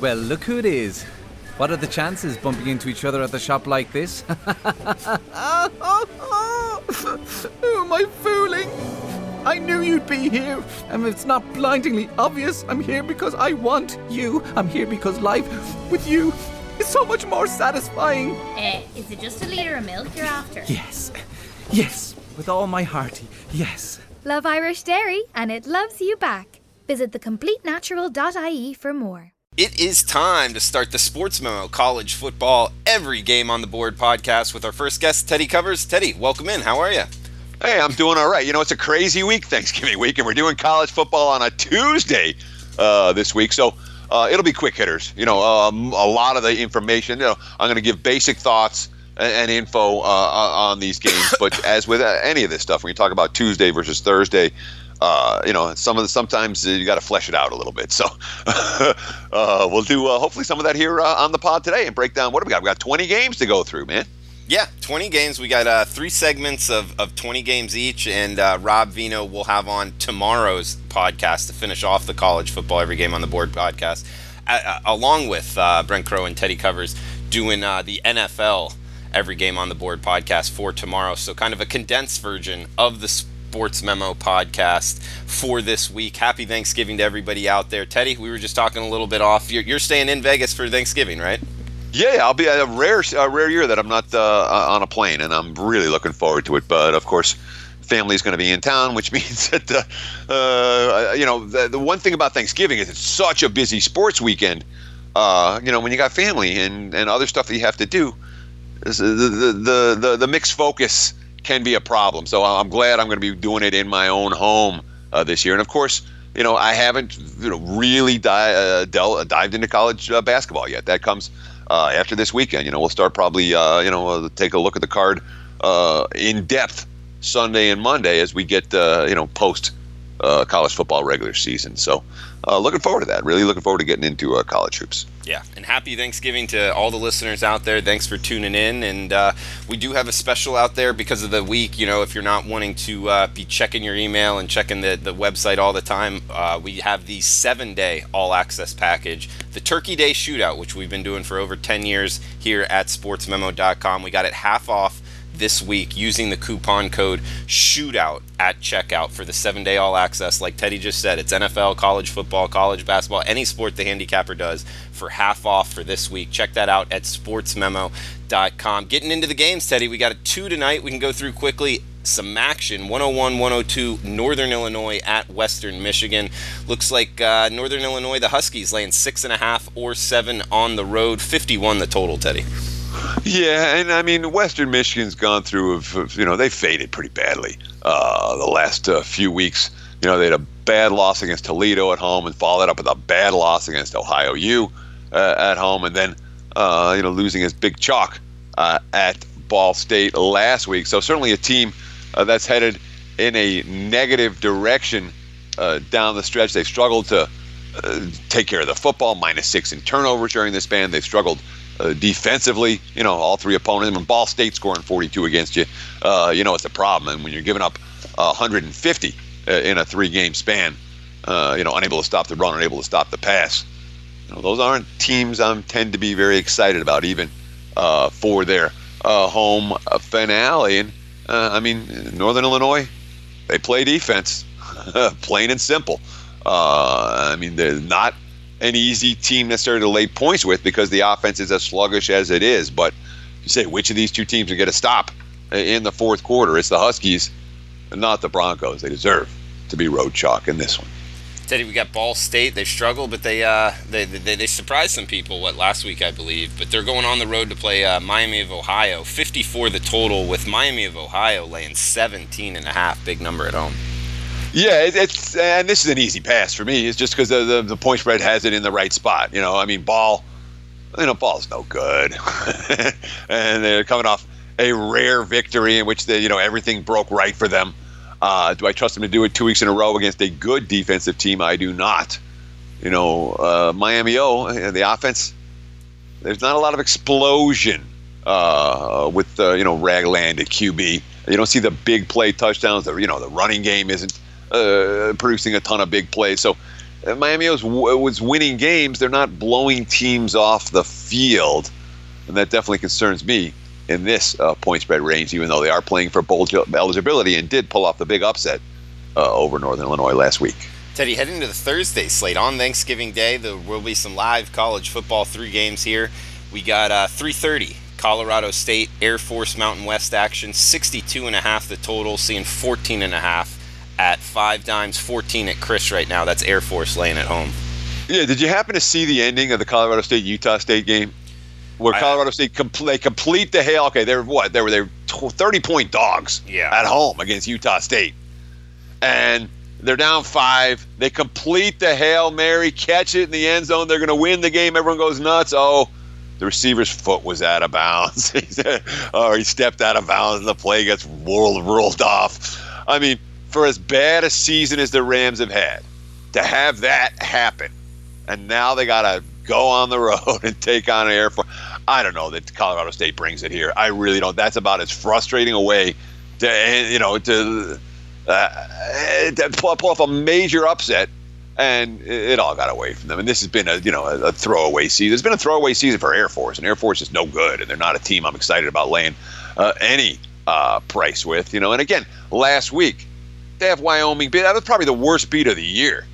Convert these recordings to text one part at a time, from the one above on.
Well, look who it is. What are the chances bumping into each other at the shop like this? who am I fooling? I knew you'd be here, and it's not blindingly obvious. I'm here because I want you. I'm here because life with you is so much more satisfying. Uh, is it just a litre of milk you're after? Yes, yes, with all my hearty, yes. Love Irish Dairy, and it loves you back. Visit thecompletenatural.ie for more. It is time to start the Sports Memo College Football Every Game on the Board podcast with our first guest, Teddy Covers. Teddy, welcome in. How are you? Hey, I'm doing all right. You know, it's a crazy week, Thanksgiving week, and we're doing college football on a Tuesday uh, this week. So uh, it'll be quick hitters. You know, um, a lot of the information. You know, I'm going to give basic thoughts and, info uh, on these games. but as with uh, any of this stuff, when you talk about Tuesday versus Thursday, uh, you know, some of the sometimes you got to flesh it out a little bit. So uh, we'll do uh, hopefully some of that here uh, on the pod today and break down what do we got? We got 20 games to go through, man. Yeah, 20 games. We got uh, three segments of, of 20 games each, and Rob Vino will have on tomorrow's podcast to finish off the college football every game on the board podcast, along with Brent Crow and Teddy Covers doing the NFL every game on the board podcast for tomorrow. So kind of a condensed version of the Sports Memo podcast for this week. Happy Thanksgiving to everybody out there. Teddy, we were just talking a little bit off. You're, you're staying in Vegas for Thanksgiving, right? Yeah, I'll be a rare, a rare year that I'm not uh, on a plane, and I'm really looking forward to it. But of course, family is going to be in town, which means that uh, uh, you know the, the one thing about Thanksgiving is it's such a busy sports weekend. Uh, you know, when you got family and, and other stuff that you have to do, the the the, the, the mixed focus can be a problem. So I'm glad I'm going to be doing it in my own home uh, this year. And of course, you know, I haven't you know really di- uh, del- dived into college uh, basketball yet. That comes uh, after this weekend. You know, we'll start probably uh, you know uh, take a look at the card in depth Sunday and Monday as we get you know post college football regular season. So looking forward to that. Really looking forward to getting into college hoops. Yeah, and happy Thanksgiving to all the listeners out there. Thanks for tuning in. And uh, we do have a special out there because of the week. You know, if you're not wanting to uh, be checking your email and checking the, the website all the time, uh, we have the seven day all access package, the Turkey Day Shootout, which we've been doing for over 10 years here at sportsmemo.com. We got it half off this week using the coupon code shootout at checkout for the seven day all access. Like teddy just said it's nfl college football college basketball any sport the handicapper does for half off for this week. Check that out at sportsmemo.com getting into the games teddy we got a two tonight. We can go through quickly. Some action. 101 102 northern illinois at western michigan. Looks like uh, northern illinois the huskies laying six and a half or seven on the road. 51 the total teddy yeah, and I mean, Western Michigan's gone through, of you know, they faded pretty badly uh, the last uh, few weeks. You know, they had a bad loss against Toledo at home and followed up with a bad loss against Ohio U uh, at home, and then, uh, you know, losing his big chalk uh, at Ball State last week. So certainly a team uh, that's headed in a negative direction down the stretch. They've struggled to take care of the football, minus six in turnovers during this span. They've struggled uh, defensively, you know, all three opponents. When Ball State scoring 42 against you, uh, you know it's a problem. And when you're giving up 150 uh, in a three-game span, uh, you know, unable to stop the run, unable to stop the pass, you know, those aren't teams I'm tend to be very excited about, even for their home finale. And I mean, Northern Illinois, they play defense, plain and simple. I mean, they're not an easy team necessarily to lay points with because the offense is as sluggish as it is. But you say which of these two teams are going to stop in the fourth quarter? It's the Huskies, not the Broncos. They deserve to be road chalk in this one. Teddy, we got Ball State. They struggled, but they uh, they, they they surprised some people. What last week, I believe. But they're going on the road to play uh, Miami of Ohio. 54 the total, with Miami of Ohio laying 17 and a half. Big number at home. Yeah, it, it's and this is an easy pass for me. It's just because the, the, the point spread has it in the right spot. You know, I mean, ball, you know, ball's no good, and they're coming off a rare victory in which they, you know, everything broke right for them. Uh, do I trust them to do it two weeks in a row against a good defensive team? I do not. You know, uh, Miami O, the offense, there's not a lot of explosion uh, with uh, you know Ragland at QB. You don't see the big play touchdowns. The, you know the running game isn't uh, producing a ton of big plays. So uh, Miami was, was winning games. They're not blowing teams off the field, and that definitely concerns me in this uh, point spread range. Even though they are playing for bowl eligibility and did pull off the big upset uh, over Northern Illinois last week. Teddy, heading to the Thursday slate on Thanksgiving Day, there will be some live college football three games here. We got uh, 3:30 Colorado State Air Force Mountain West action, 62 and a half the total, seeing 14 and a half at five dimes, 14 at CRIS right now. That's Air Force laying at home. Yeah, did you happen to see the ending of the Colorado State Utah State game? Where I, Colorado State compl- they complete the hail. Okay, they're what? They were they were 30 point dogs yeah. at home against Utah State, and they're down five. They complete the hail mary, catch it in the end zone. They're going to win the game. Everyone goes nuts. Oh, the receiver's foot was out of bounds. or oh, he stepped out of bounds, and the play gets rolled rolled off. I mean, for as bad a season as the Rams have had, to have that happen, and now they got to go on the road and take on Air Force. I don't know that Colorado State brings it here. I really don't. That's about as frustrating a way to you know to, uh, to pull, pull off a major upset and it all got away from them. And this has been a you know a, a, throwaway season. It's been a throwaway season for Air Force, and Air Force is no good, and they're not a team I'm excited about laying uh, any uh, price with. You know, and again, last week they have Wyoming beat. That was probably the worst beat of the year.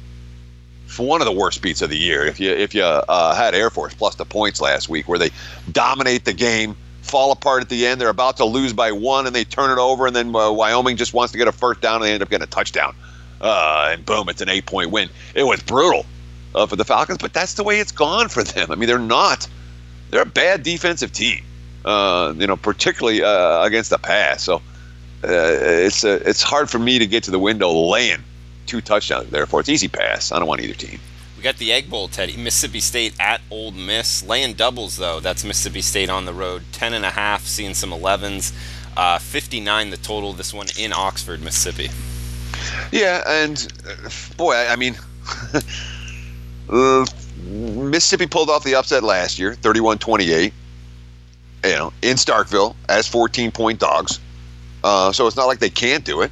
One of the worst beats of the year, if you if you uh, had Air Force plus the points last week, where they dominate the game, fall apart at the end, they're about to lose by one, and they turn it over, and then uh, Wyoming just wants to get a first down, and they end up getting a touchdown, uh, and boom, it's an eight point win. It was brutal uh, for the Falcons, but that's the way it's gone for them. I mean, they're not they're a bad defensive team, uh, you know, particularly uh, against the pass. So it's uh, it's hard for me to get to the window laying two touchdowns. Therefore, it's easy pass. I don't want either team. We got the Egg Bowl, Teddy. Mississippi State at Ole Miss. Laying doubles though. That's Mississippi State on the road. Ten and a half. Seeing some 11s. Uh, 59 the total. This one in Oxford, Mississippi. Yeah, and uh, boy, I, I mean, uh, Mississippi pulled off the upset last year, 31-28. You know, in Starkville as 14 point dogs. Uh, so it's not like they can't do it.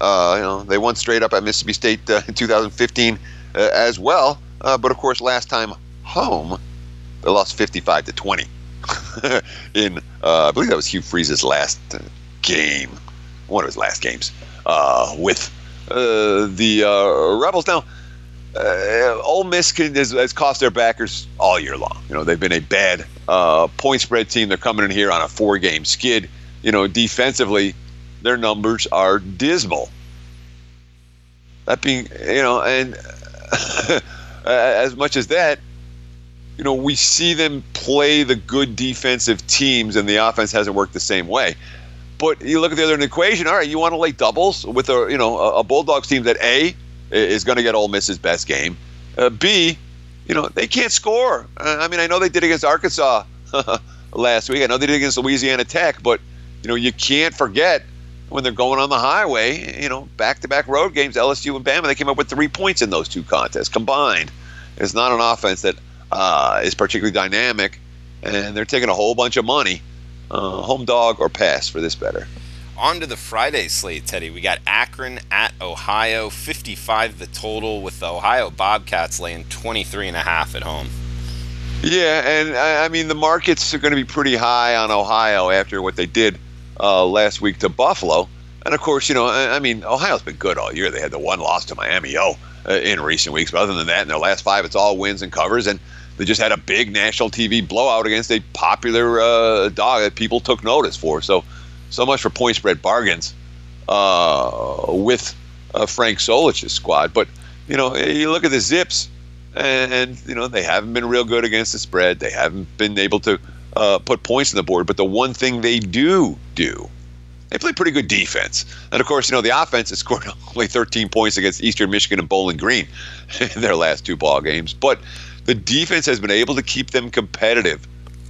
Uh, you know, they won straight up at Mississippi State uh, in 2015 uh, as well. Uh, but of course, last time home, they lost 55 to 20. in uh, I believe that was Hugh Freeze's last game, one of his last games with the Rebels. Now, uh, Ole Miss can, has, has, cost their backers all year long. You know, they've been a bad uh, point spread team. They're coming in here on a four game skid. You know, defensively, their numbers are dismal. That being, you know, and as much as that, you know, we see them play the good defensive teams, and the offense hasn't worked the same way. But you look at the other equation. All right, you want to lay doubles with a you know a, Bulldogs team that a is going to get Ole Miss's best game. Uh, B, you know they can't score. Uh, I mean, I know they did against Arkansas last week. I know they did against Louisiana Tech, but you know you can't forget when they're going on the highway, you know, back-to-back road games, LSU and Bama, they came up with three points in those two contests combined. It's not an offense that uh, is particularly dynamic, and they're taking a whole bunch of money. Uh, home dog or pass for this better. On to the Friday slate, Teddy. We got Akron at Ohio, 55 the total, with the Ohio Bobcats laying 23 and a half at home. Yeah, and I mean the markets are going to be pretty high on Ohio after what they did uh, last week to Buffalo. And of course, you know, I, mean, Ohio's been good all year. They had the one loss to Miami, oh, uh, in recent weeks. But other than that, in their last five, it's all wins and covers. And they just had a big national TV blowout against a popular uh, dog that people took notice for. So, so much for point spread bargains uh, with uh, Frank Solich's squad. But you know, you look at the Zips, and, and, you know they haven't been real good against the spread. They haven't been able to uh, put points on the board. But the one thing they do do, they play pretty good defense. And of course, you know the offense has scored only 13 points against Eastern Michigan and Bowling Green in their last two ball games. But the defense has been able to keep them competitive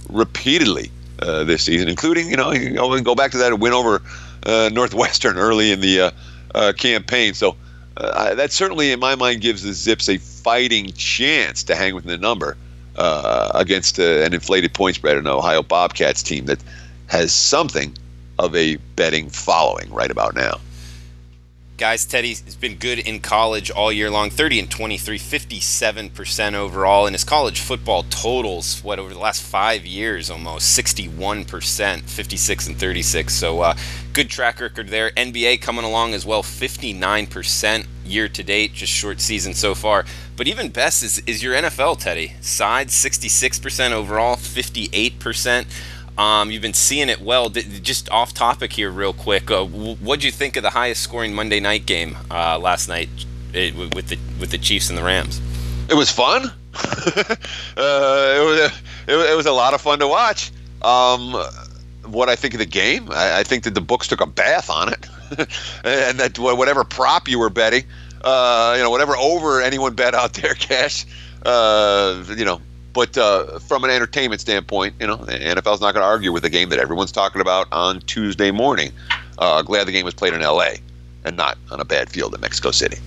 repeatedly uh, this season, including you know you know, go back to that win over uh, Northwestern early in the uh, uh campaign. So. Uh, that certainly, in my mind, gives the Zips a fighting chance to hang within the number uh, against uh, an inflated point spread, an Ohio Bobcats team that has something of a betting following right about now. Guys, Teddy's been good in college all year long 30 and 23, 57% overall. In his college football totals, what, over the last five years almost, 61%, 56 and 36. So uh, good track record there. NBA coming along as well, 59% year to date, just short season so far. But even best is, is your NFL, Teddy. Side 66% overall, 58%. Um, you've been seeing it well. Just off topic here, real quick. Uh, what do you think of the highest scoring Monday night game uh, last night eh, with the with the Chiefs and the Rams? It was fun. uh, it, was a, it, was a lot of fun to watch. Um, what I think of the game, I, I, think that the books took a bath on it, and that whatever prop you were betting, uh, you know, whatever over anyone bet out there, cash, uh, you know, but uh, from an entertainment standpoint, you know, the NFL's not going to argue with a game that everyone's talking about on Tuesday morning. Uh, glad the game was played in L.A. and not on a bad field in Mexico City.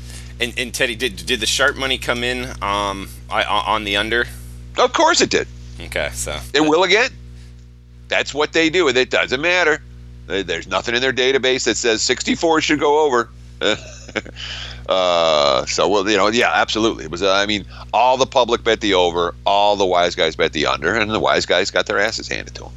And, and Teddy, did did the sharp money come in um, on the under? Of course it did. Okay, so it will again. That's what they do. It doesn't matter. There's nothing in their database that says 64 should go over. Uh, so well, you know, yeah, absolutely. It was. Uh, I mean, all the public bet the over, all the wise guys bet the under, and the wise guys got their asses handed to them.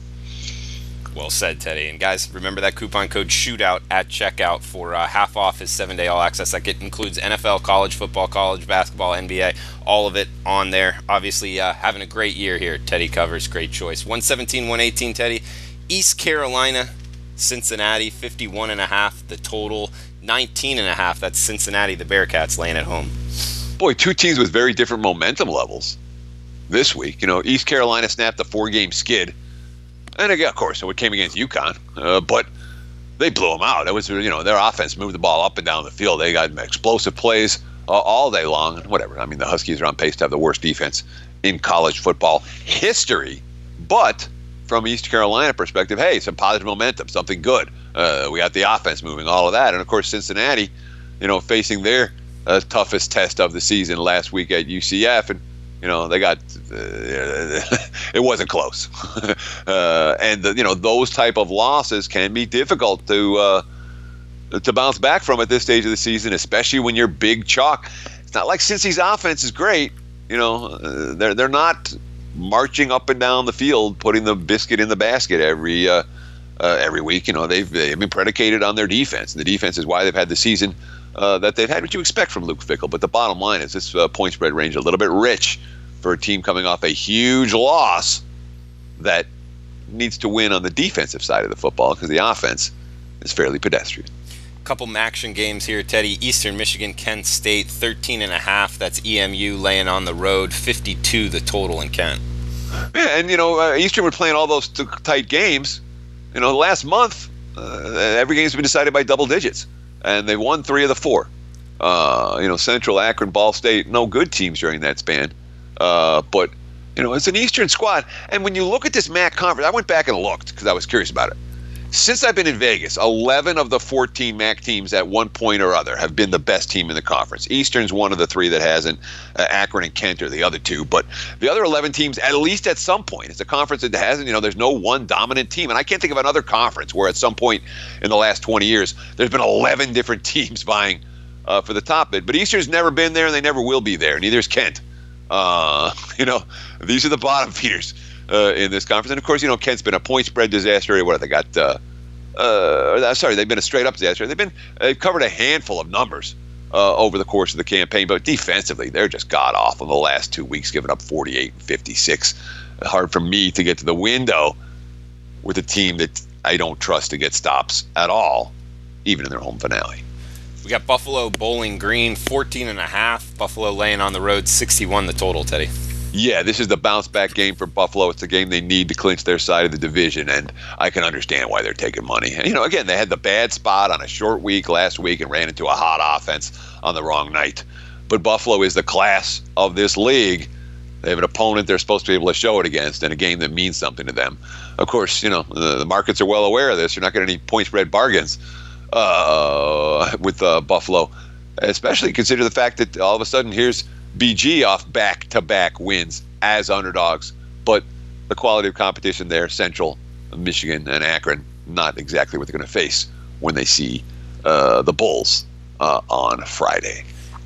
Well said, Teddy. And guys, remember that coupon code shootout at checkout for uh, half off his seven day all access. That includes NFL, college football, college basketball, NBA, all of it on there. Obviously, uh, having a great year here. Teddy covers, great choice. 117, 118, Teddy. East Carolina, Cincinnati, 51 and a half the total. 19 and a half. That's Cincinnati, the Bearcats laying at home. Boy, two teams with very different momentum levels this week. You know, East Carolina snapped a four-game skid, and again, of course, it came against UConn, uh, but they blew them out. It was, you know, their offense moved the ball up and down the field. They got explosive plays uh, all day long, whatever. I mean, the Huskies are on pace to have the worst defense in college football history, but from East Carolina perspective, hey, some positive momentum, something good. Uh, we got the offense moving, all of that, and of course Cincinnati, you know, facing their uh, toughest test of the season last week at UCF, and you know they got uh, it wasn't close, uh, and the, you know those type of losses can be difficult to uh, to bounce back from at this stage of the season, especially when you're big chalk. It's not like Cincy's offense is great. You know, they're they're not marching up and down the field, putting the biscuit in the basket every uh, uh, every week. You know, they've they've been predicated on their defense, and the defense is why they've had the season uh, that they've had. What you expect from Luke Fickell. but the bottom line is this uh, point spread range a little bit rich for a team coming off a huge loss that needs to win on the defensive side of the football because the offense is fairly pedestrian couple action games here, Teddy. Eastern Michigan, Kent State, 13 and a half. That's EMU laying on the road. 52 the total in Kent. Yeah, and you know, uh, Eastern were playing all those t- tight games. You know, last month, uh, every game's been decided by double digits, and they won three of the four. Uh, you know, Central, Akron, Ball State, no good teams during that span. Uh, but you know, it's an Eastern squad, and when you look at this MAC conference, I went back and looked because I was curious about it since I've been in Vegas, 11 of the 14 MAC teams at one point or other have been the best team in the conference. Eastern's one of the three that hasn't. Uh, Akron and Kent are the other two. But the other 11 teams, at least at some point, it's a conference that hasn't, you know, there's no one dominant team. And I can't think of another conference where at some point in the last 20 years, there's been 11 different teams vying uh, for the top bid. But Eastern's never been there and they never will be there. Neither is Kent. Uh, you know, these are the bottom feeders uh, in this conference. And of course, you know, Kent's been a point spread disaster. What have they got? Uh, uh, sorry, they've been a straight up disaster. They've been they've covered a handful of numbers uh, over the course of the campaign, but defensively, they're just god awful the last two weeks, giving up 48 and 56. Hard for me to get to the window with a team that I don't trust to get stops at all, even in their home finale. We got Buffalo Bowling Green, 14 and a half. Buffalo laying on the road, 61 the total, Teddy yeah, this is the bounce back game for Buffalo. It's the game they need to clinch their side of the division, and I can understand why they're taking money. And, you know, again, they had the bad spot on a short week last week and ran into a hot offense on the wrong night. But Buffalo is the class of this league. They have an opponent they're supposed to be able to show it against in a game that means something to them. Of course, you know, the, the markets are well aware of this. You're not getting any point spread bargains uh, with uh, Buffalo, especially consider the fact that all of a sudden here's – BG off back to back wins as underdogs, but the quality of competition there, Central, Michigan, and Akron, not exactly what they're going to face when they see uh, the Bulls uh, on Friday.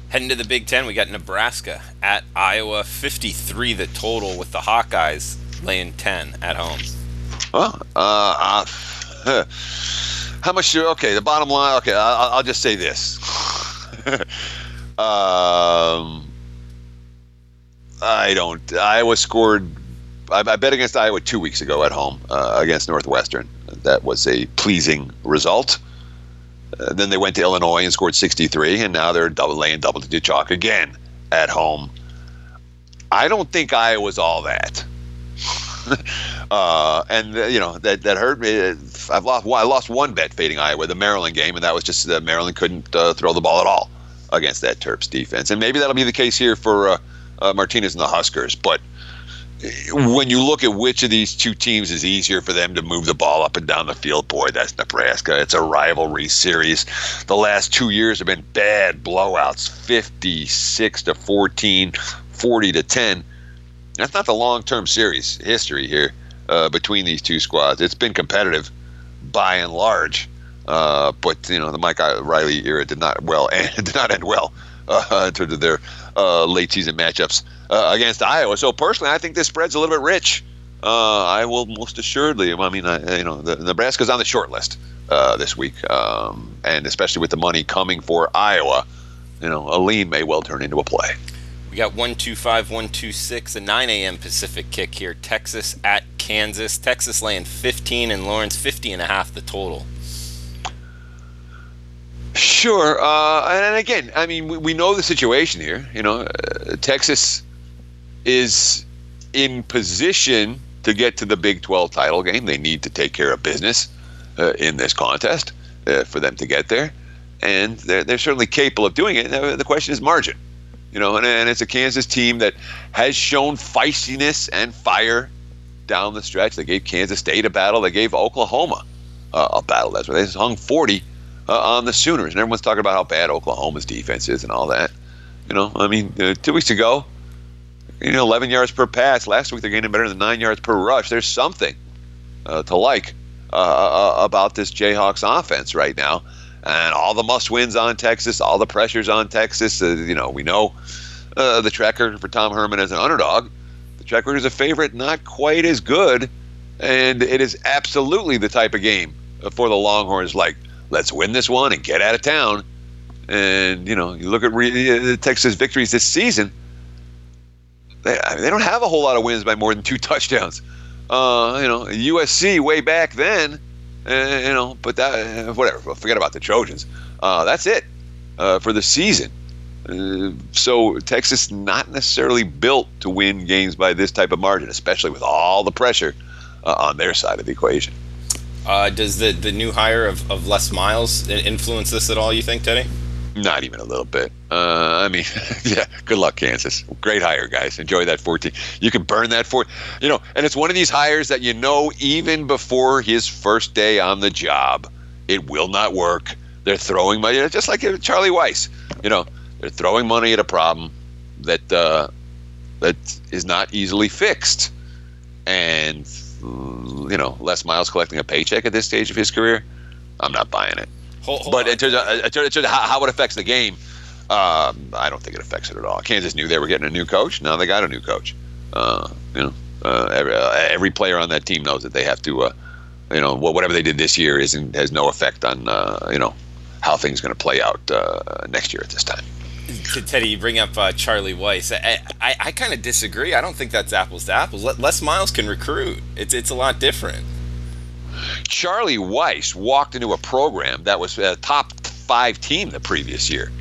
Heading to the Big Ten, we got Nebraska at Iowa, 53 the total, with the Hawkeyes laying 10 at home. Well, uh, uh, how much? You okay, the bottom line. Okay, I'll, I'll just say this. um, I don't. Iowa scored. I, I, bet against Iowa two weeks ago at home uh, against Northwestern. That was a pleasing result. Uh, then they went to Illinois and scored 63, and now they're double laying double digit chalk again at home. I don't think Iowa's all that. uh, and uh, you know that that hurt me. I've lost. I lost one bet fading Iowa, the Maryland game, and that was just that Maryland couldn't uh, throw the ball at all against that Terps defense. And maybe that'll be the case here for uh, Martinez and the Huskers. But when you look at which of these two teams is easier for them to move the ball up and down the field, boy, that's Nebraska. It's a rivalry series. The last two years have been bad blowouts 56 to 14, 40 to 10. That's not the long term series history here uh, between these two squads. It's been competitive by and large. Uh, but you know the Mike Riley era did not well and did not end well uh, in terms of their uh, late season matchups uh, against Iowa. So personally, I think this spread's a little bit rich. Uh, I will most assuredly. I mean, I, you know, the, Nebraska's on the short list uh, this week, um, and especially with the money coming for Iowa, you know, a lean may well turn into a play. We got 125, 126, a 9 a.m. Pacific kick here. Texas at Kansas. Texas laying 15 and Lawrence 50 and a half the total. Sure. Uh, and again, I mean, we, we know the situation here. You know, uh, Texas is in position to get to the Big 12 title game. They need to take care of business uh, in this contest uh, for them to get there. And they're, they're certainly capable of doing it. The question is margin. You know, and, and it's a Kansas team that has shown feistiness and fire down the stretch. They gave Kansas State a battle. They gave Oklahoma uh, a battle. That's where they hung 40 uh, on the Sooners. And everyone's talking about how bad Oklahoma's defense is and all that. You know, I mean, uh, two weeks ago, you know, 11 yards per pass. Last week they're getting better than nine yards per rush. There's something uh, to like uh, uh, uh, about this Jayhawks offense right now. And all the must wins on Texas, all the pressures on Texas. you know, we know the track record for Tom Herman as an underdog. The track record is a favorite, not quite as good. And it is absolutely the type of game for the Longhorns like, let's win this one and get out of town. And, you know, you look at re- Texas victories this season, they, I mean, they don't have a whole lot of wins by more than two touchdowns. Uh, you know, USC way back then, uh, you know, but that, uh, whatever, forget about the Trojans. Uh, that's it uh, for the season. Uh, so Texas not necessarily built to win games by this type of margin, especially with all the pressure on their side of the equation. Does the, the new hire of, of Les Miles influence this at all, you think, Teddy? Not even a little bit. Uh, I mean, yeah. Good luck, Kansas. Great hire, guys. Enjoy that 14. You can burn that for, you know, and it's one of these hires that you know even before his first day on the job, it will not work. They're throwing money, just like Charlie Weis. You know, they're throwing money at a problem that uh, that is not easily fixed. And you know, Les Miles collecting a paycheck at this stage of his career, I'm not buying it. Hold, hold but in terms, of, in terms of how, how it affects the game, um, I don't think it affects it at all. Kansas knew they were getting a new coach. Now they got a new coach. Uh, you know, uh, every, uh, every player on that team knows that they have to, uh, you know, whatever they did this year isn't has no effect on uh, you know how things are going to play out uh, next year at this time. Teddy, you bring up Charlie Weis. I, I, I kind of disagree. I don't think that's apples to apples. Les Miles can recruit. It's it's a lot different. Charlie Weis walked into a program that was a top five team the previous year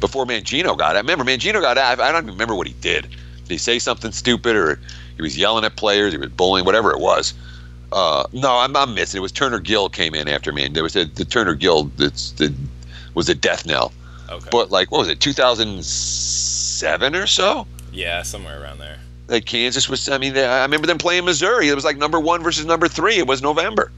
before Mangino got it. I remember Mangino got out. I don't even remember what he did. Did he say something stupid or he was yelling at players? He was bullying, whatever it was. Uh, no, I'm, I'm missing. It was Turner Gill came in after me, and there was a, the Turner Gill that's the was a death knell. Okay. But like, what was it, 2007 or so? Yeah, somewhere around there that Kansas was. I mean, I remember them playing Missouri. It was like number one versus number three. It was November.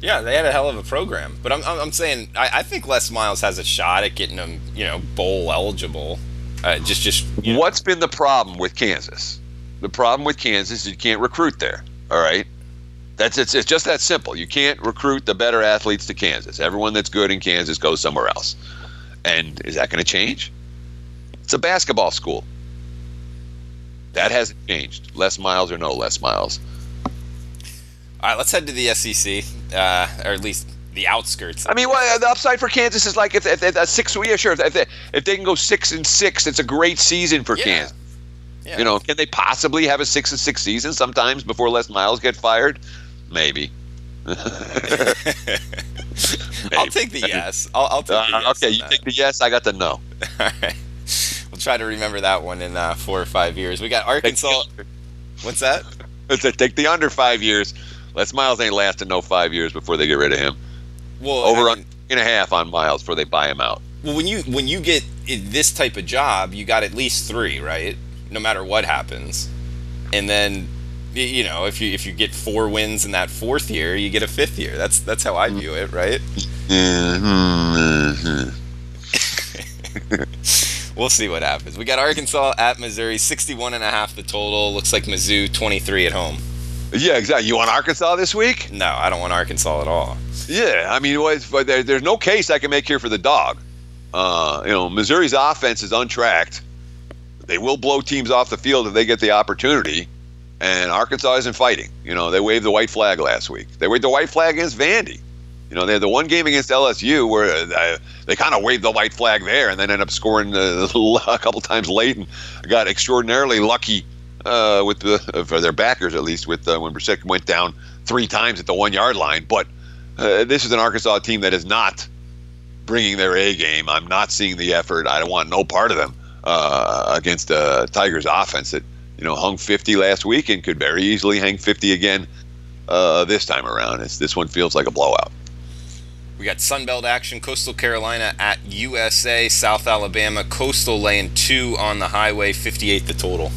Yeah, they had a hell of a program. But I'm, I'm saying I, I think Les Miles has a shot at getting them, you know, bowl eligible. Uh, just, just. You know. What's been the problem with Kansas? The problem with Kansas is you can't recruit there. All right, That's it's, it's just that simple. You can't recruit the better athletes to Kansas. Everyone that's good in Kansas goes somewhere else. And is that going to change? It's a basketball school. That hasn't changed. Les Miles or no Les Miles. All right, let's head to the SEC, uh, or at least the outskirts. I mean, well, the upside for Kansas is like if, if, if a six, yeah, sure. If they, if they can go six and six, it's a great season for Yeah. Kansas. Yeah. You know, can they possibly have a six and six season sometimes before Les Miles get fired? Maybe. I'll take the yes. I'll, I'll take the Uh, yes. okay, you that. take the yes. I got the no. All right. We'll try to remember that one in uh, four or five years. We got Arkansas. What's that? It's a- take the under five years. Les Miles ain't lasting no five years before they get rid of him. Well, Over I on mean, and a half on Miles before they buy him out. well, when you when you get this type of job, you got at least three, right? No matter what happens, and then you know if you if you get four wins in that fourth year, you get a fifth year. That's that's how I view it, right? We'll see what happens. We got Arkansas at Missouri, 61 and a half the total. Looks like Mizzou 23 at home. Yeah, exactly. You want Arkansas this week? No, I don't want Arkansas at all. Yeah, I mean, there, there's no case I can make here for the dog. Uh, you know, Missouri's offense is untracked. They will blow teams off the field if they get the opportunity. And Arkansas isn't fighting. You know, they waved the white flag last week. They waved the white flag against Vandy. You know, they had the one game against LSU where uh, they kind of waved the white flag there and then ended up scoring uh, a couple times late and got extraordinarily lucky uh, with the for their backers at least with uh, when Brossette went down three times at the one yard line. But uh, this is an Arkansas team that is not bringing their A game. I'm not seeing the effort. I don't want no part of them uh, against the Tigers offense that you know hung 50 last week and could very easily hang 50 again uh, this time around. It's, this one feels like a blowout. We got Sunbelt action, Coastal Carolina at USA, South Alabama, Coastal laying two on the highway, 58 the total.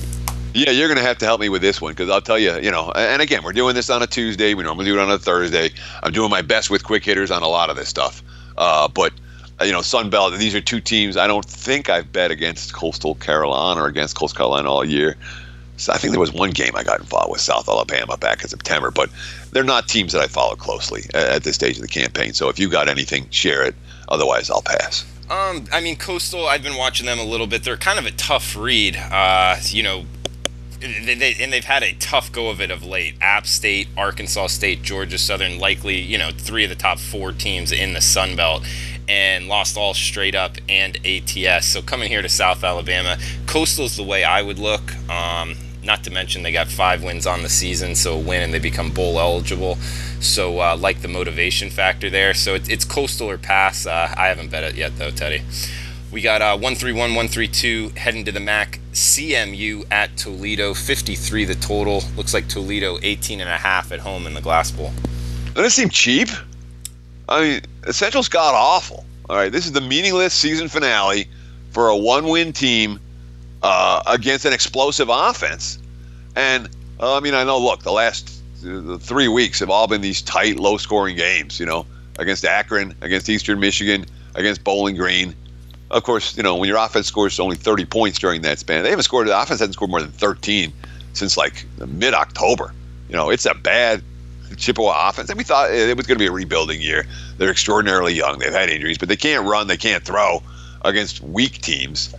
Yeah, you're going to have to help me with this one because I'll tell you, you know, and again, we're doing this on a Tuesday. We normally do it on a Thursday. I'm doing my best with quick hitters on a lot of this stuff. Uh, but, uh, you know, Sunbelt, these are two teams I don't think I've bet against Coastal Carolina or against Coastal Carolina all year. So I think there was one game I got involved with South Alabama back in September, but they're not teams that I follow closely at, this stage of the campaign. So if you got anything, share it. Otherwise, I'll pass. Um, I mean, Coastal. I've been watching them a little bit. They're kind of a tough read. Uh, you know, they, they, and they've had a tough go of it of late. App State, Arkansas State, Georgia Southern, likely you know three of the top four teams in the Sun Belt, and lost all straight up and ATS. So coming here to South Alabama, Coastal's the way I would look. Um, not to mention they got five wins on the season, so a win and they become bowl eligible. So uh, like the motivation factor there. So it, it's coastal or pass. Uh, I haven't bet it yet though, Teddy. We got uh, 131, 132 heading to the MAC. CMU at Toledo, 53 the total. Looks like Toledo 18 and a half at home in the Glass Bowl. Doesn't seem cheap? I mean, Central's god awful. All right, this is the meaningless season finale for a one-win team uh, against an explosive offense. And uh, I mean, I know. Look, the last three weeks have all been these tight, low-scoring games. You know, against Akron, against Eastern Michigan, against Bowling Green. Of course, you know when your offense scores only 30 points during that span, they haven't scored. The offense hasn't scored more than 13 since like mid-October. You know, it's a bad Chippewa offense, and we thought it was going to be a rebuilding year. They're extraordinarily young. They've had injuries, but they can't run. They can't throw against weak teams.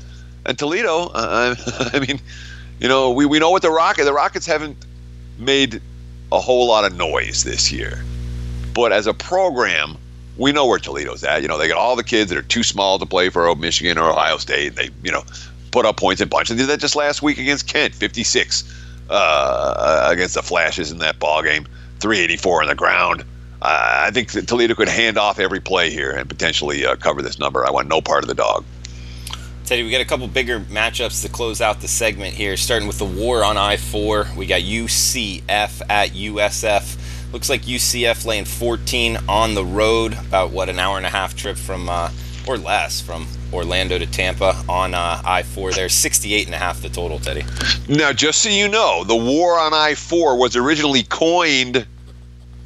And Toledo, uh, I mean, you know, we, we know what the Rockets. The Rockets haven't made a whole lot of noise this year, but as a program, we know where Toledo's at. You know, they got all the kids that are too small to play for Michigan or Ohio State. They, you know, put up points in bunch. And did that just last week against Kent, 56 uh, against the Flashes in that ball game, 384 on the ground. Uh, I think Toledo could hand off every play here and potentially uh, cover this number. I want no part of the dog. Teddy, we got a couple bigger matchups to close out the segment here, starting with the war on I 4. We got UCF at USF. Looks like UCF laying 14 on the road, about what, an hour and a half trip from, uh, or less, from Orlando to Tampa on uh, I 4 there. 68 and a half the total, Teddy. Now, just so you know, the war on I 4 was originally coined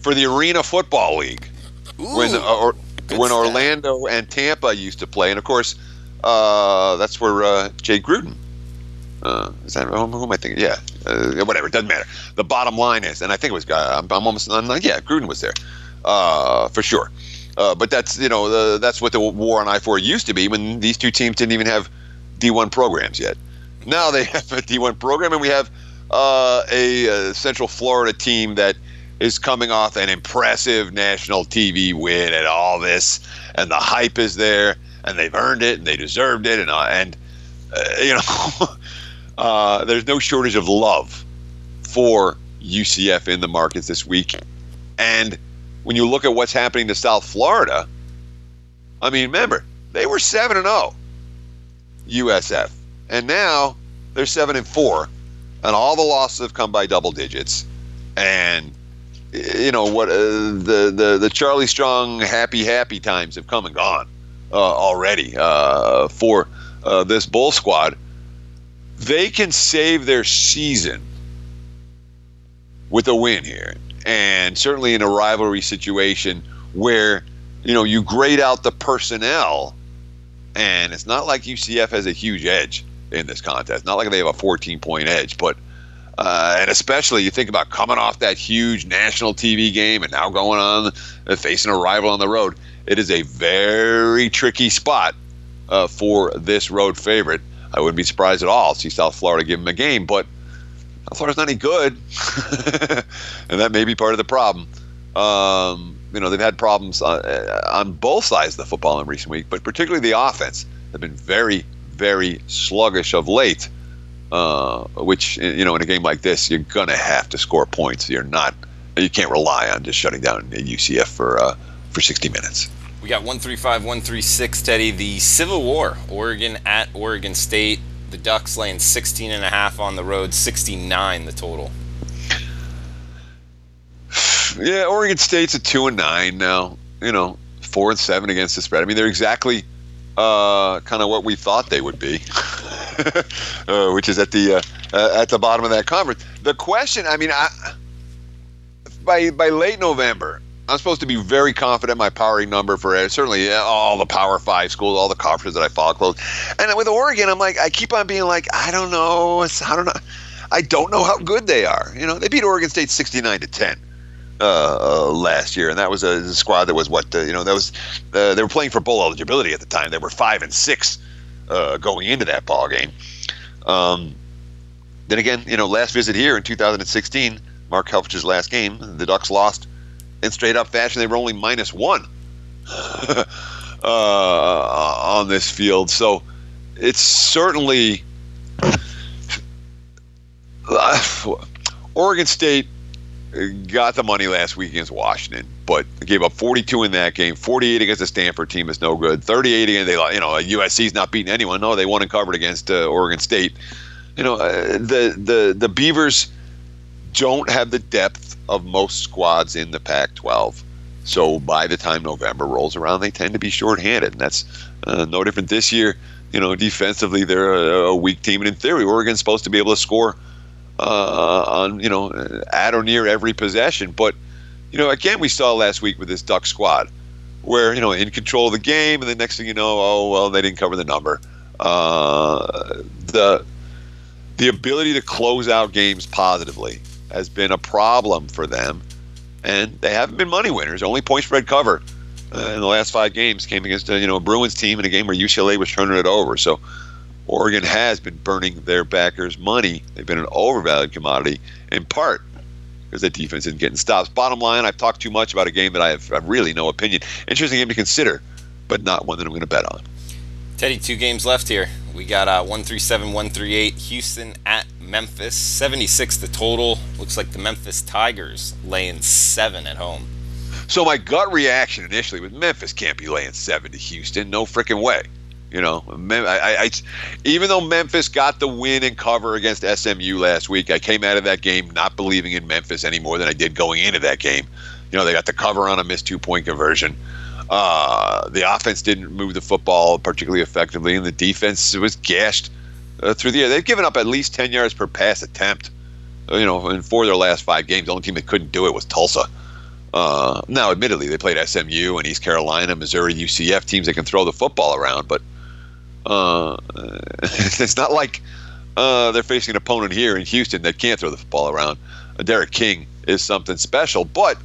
for the Arena Football League. when uh, or, when. Orlando and Tampa used to play, and of course, uh, that's where uh, Jay Gruden Uh, is that who, am I thinking? Yeah, uh, whatever. It doesn't matter. The bottom line is, and I think it was. Uh, I'm, I'm almost. I'm like, yeah, Gruden was there, uh, for sure. But that's you know the, that's what the war on I four used to be when these two teams didn't even have D1 programs yet. Now they have a D1 program, and we have a Central Florida team that is coming off an impressive national TV win and all this, and the hype is there, and they've earned it, and they deserved it, and uh, and uh, you know, uh, there's no shortage of love for UCF in the markets this week, and when you look at what's happening to South Florida, I mean, remember they were seven and zero, USF, and now they're seven and four, and all the losses have come by double digits, and you know what uh, the the the Charlie Strong happy happy times have come and gone already uh, for uh, this Bull squad. They can save their season with a win here, and certainly in a rivalry situation where you know you grade out the personnel, and it's not like UCF has a huge edge in this contest. Not like they have a 14 point edge, but uh, and especially you think about coming off that huge national TV game and now going on uh, facing a rival on the road. It is a very tricky spot uh, for this road favorite. I wouldn't be surprised at all to see South Florida give them a game, but South Florida's not any good, and that may be part of the problem. Um, you know, they've had problems on, uh, on both sides of the football in recent weeks, but particularly the offense They've been very, very sluggish of late. Uh, which you know, in a game like this, you're gonna have to score points. You're not, you can't rely on just shutting down UCF for uh, for 60 minutes. We got 135, 136, Teddy. The Civil War, Oregon at Oregon State. The Ducks laying 16 and a half on the road, 69 the total. Yeah, Oregon State's a two and nine now. You know, four and seven against the spread. I mean, they're exactly uh, kind of what we thought they would be, uh, which is at the uh, uh, at the bottom of that conference. The question, I mean, I, by by late November, I'm supposed to be very confident my powering number for uh, certainly all the Power Five schools, all the conferences that I follow close. And with Oregon, I'm like, I keep on being like, I don't know, I don't know, I don't know how good they are. You know, they beat Oregon State 69 to 10. Uh, uh, last year, and that was a, squad that was what uh, you know that was uh, they were playing for bowl eligibility at the time. They were five and six uh, going into that ball game. Um, then again, you know, last visit here in 2016, Mark Helfrich's last game, the Ducks lost in straight up fashion. They were only minus one uh, on this field, so it's certainly Oregon State got the money last week against Washington, but gave up 42 in that game. 48 against the Stanford team is no good. 38 again, they you know USC's not beating anyone. No, they won and covered against uh, Oregon State. You know uh, the the the Beavers don't have the depth of most squads in the Pac-12. So by the time November rolls around, they tend to be shorthanded, and that's uh, no different this year. You know, defensively, they're a, a weak team, and in theory, Oregon's supposed to be able to score uh, on you know at or near every possession. But you know, again, we saw last week with this Duck squad where you know in control of the game, and the next thing you know, oh well, they didn't cover the number. Uh, the the ability to close out games positively has been a problem for them, and they haven't been money winners. Only point spread cover uh, in the last five games came against a, you know a Bruins team in a game where UCLA was turning it over. So Oregon has been burning their backers' money. They've been an overvalued commodity in part because the defense isn't getting stops. Bottom line, I've talked too much about a game that I have, I have really no opinion. Interesting game to consider, but not one that I'm going to bet on. Teddy, two games left here. We got uh, 137, 138. Houston at Memphis. 76 the total. Looks like the Memphis Tigers laying seven at home. So my gut reaction initially was Memphis can't be laying seven to Houston. No freaking way. You know, I, I, even though Memphis got the win and cover against SMU last week, I came out of that game not believing in Memphis any more than I did going into that game. You know, they got the cover on a missed two point conversion. Uh, the offense didn't move the football particularly effectively, and the defense was gashed uh, through the air. They've given up at least 10 yards per pass attempt. Uh, you know, in four of their last five games, the only team that couldn't do it was Tulsa. Uh, now, admittedly, they played SMU and East Carolina, Missouri, UCF teams that can throw the football around, but uh, it's not like uh, they're facing an opponent here in Houston that can't throw the football around. Uh, D'Eriq King is something special, but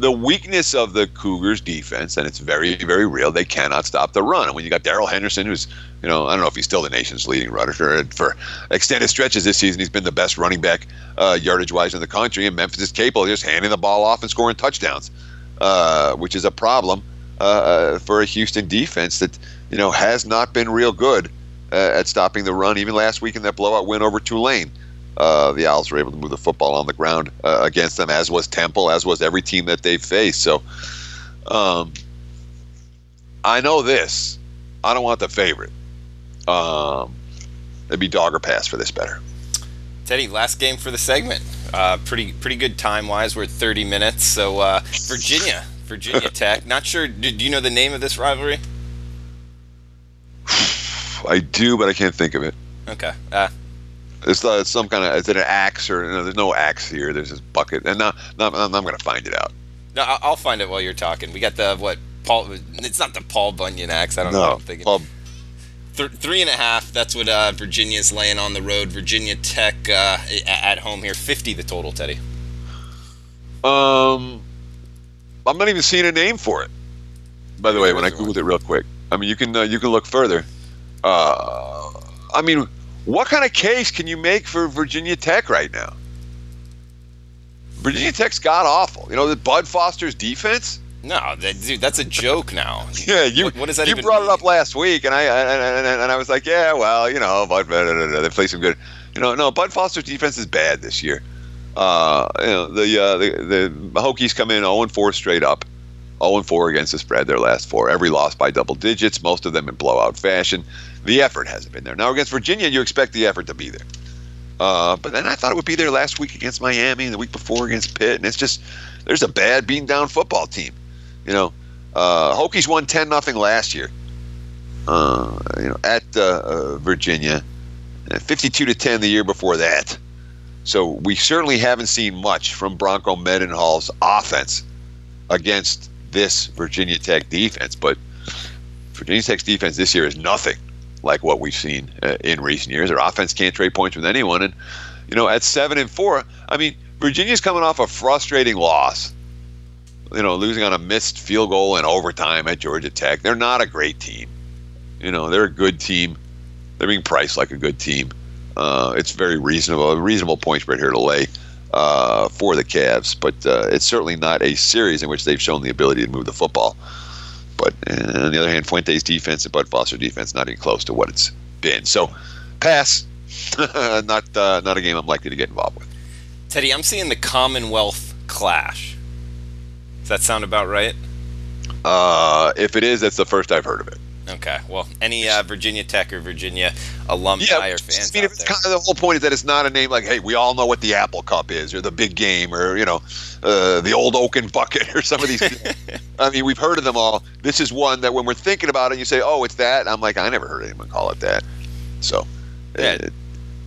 the weakness of the Cougars defense, and it's very, very real, they cannot stop the run. And when you got Darrell Henderson, who's, you know, I don't know if he's still the nation's leading runner for, extended stretches this season, he's been the best running back uh, yardage wise in the country. And Memphis is capable of just handing the ball off and scoring touchdowns, uh, which is a problem uh, for a Houston defense that, you know, has not been real good uh, at stopping the run. Even last week in that blowout win over Tulane. Uh, the Owls were able to move the football on the ground uh, against them, as was Temple, as was every team that they've faced. So, um, I know this. I don't want the favorite. Um, it'd be dog or pass for this better. Teddy, last game for the segment. Uh, pretty pretty good time wise. We're at 30 minutes. So uh, Virginia, Virginia Tech. Not sure. Do, do you know the name of this rivalry? I do, but I can't think of it. Okay. Uh, It's, uh, it's some kind of is it an axe or no, there's no axe here. There's this bucket, and now, now I'm, I'm going to find it out. no, I'll find it while you're talking. We got the what? Paul. It's not the Paul Bunyan axe. I don't know. What No, I'm thinking. Paul, Th- three and a half. That's what uh, Virginia's laying on the road. Virginia Tech uh, at home here. 50 the total, Teddy. um, I'm not even seeing a name for it. By the way, when I There is one. googled it real quick, I mean you can uh, you can look further. Uh, I mean, what kind of case can you make for Virginia Tech right now? Virginia Tech's god awful. You know, the Bud Foster's defense. No, that, dude, that's a joke now. Yeah, you What- what does that you brought it up last week, and I and, and, and I was like, yeah, well, you know, Bud, blah, blah, blah, they play some good. You know, no, Bud Foster's defense is bad this year. Uh, you know, the uh, the the Hokies come in 0 4 straight up, 0 4 against the spread. Their last four, every loss by double digits, most of them in blowout fashion. The effort hasn't been there. Now against Virginia, you expect the effort to be there. Uh, but then I thought it would be there last week against Miami and the week before against Pitt, and it's just there's a bad beaten down football team. You know, uh, Hokies won ten nothing last year. Uh, you know, at uh, uh, Virginia, fifty-two to ten the year before that. So we certainly haven't seen much from Bronco Mendenhall's offense against this Virginia Tech defense. But Virginia Tech's defense this year is nothing like what we've seen uh, in recent years. Their offense can't trade points with anyone, and you know, at seven and four, I mean, Virginia's coming off a frustrating loss you know, losing on a missed field goal in overtime at Georgia Tech. They're not a great team. You know, they're a good team. They're being priced like a good team. Uh, it's very reasonable, a reasonable point spread here to lay uh, for the Cavs, but uh, it's certainly not a series in which they've shown the ability to move the football. But on the other hand, Fuente's defense and Bud Foster defense not even close to what it's been. So, pass. not uh, not a game I'm likely to get involved with. Teddy, I'm seeing the Commonwealth clash. Does that sound about right? Uh, if it is, that's the first I've heard of it. Okay. Well, any uh, Virginia Tech or Virginia alumni or fans I mean, out it's there? kind of the whole point is that it's not a name like, hey, we all know what the Apple Cup is, or the Big Game, or you know, uh, the Old Oaken Bucket, or some of these. I mean, we've heard of them all. This is one that when we're thinking about it, you say, oh, it's that. I'm like, I never heard anyone call it that. So, Yeah. it-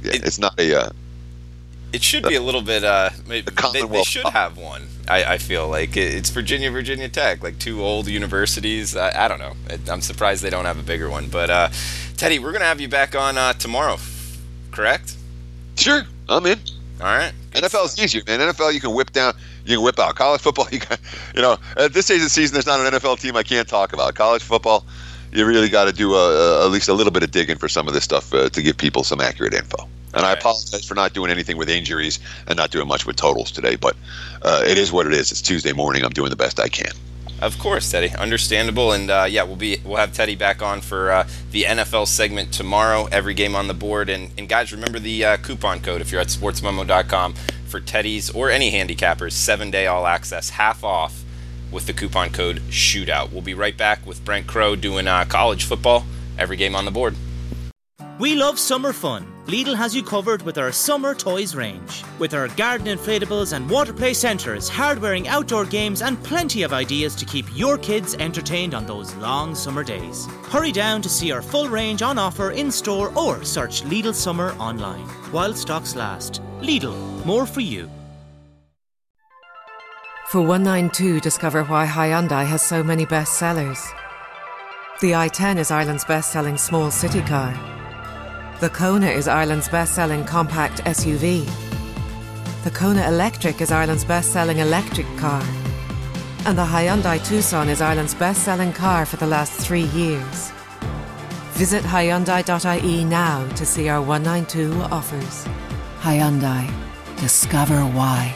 yeah, It- it's not a. Uh, It should be a little bit. Uh, they, they should have one. I, I feel like It- it's Virginia, Virginia Tech, like two old universities. I, I don't know. It, I'm surprised they don't have a bigger one. But uh, Teddy, we're gonna have you back on uh, tomorrow, correct? sure, I'm in. All right. NFL is easier, man. NFL, you can whip down, you can whip out. College football, you got, you know, at this stage of the season, there's not an NFL team I can't talk about. College football, you really got to do a, a, at least a little bit of digging for some of this stuff uh, to give people some accurate info. And I apologize for not doing anything with injuries and not doing much with totals today, but uh, it is what it is. It's Tuesday morning. I'm doing the best I can. Of course, Teddy. Understandable, and uh, yeah, we'll be we'll have Teddy back on for uh, the NFL segment tomorrow. Every game on the board, and and guys, remember the uh, coupon code if you're at sportsmemo.com for Teddy's or any handicappers seven day all access half off with the coupon code Shootout. We'll be right back with Brent Crow doing uh, college football. Every game on the board. We love summer fun. Lidl has you covered with our summer toys range. With our garden inflatables and water play centres, hard-wearing outdoor games and plenty of ideas to keep your kids entertained on those long summer days. Hurry down to see our full range on offer in store or search Lidl Summer online. While stocks last. Lidl, more for you. For 192, discover why Hyundai has so many bestsellers. The i10 is Ireland's best selling small city car. The Kona is Ireland's best selling compact SUV. The Kona Electric is Ireland's best selling electric car. And the Hyundai Tucson is Ireland's best selling car for the last three years. Visit Hyundai.ie now to see our 192 offers. Hyundai. Discover why.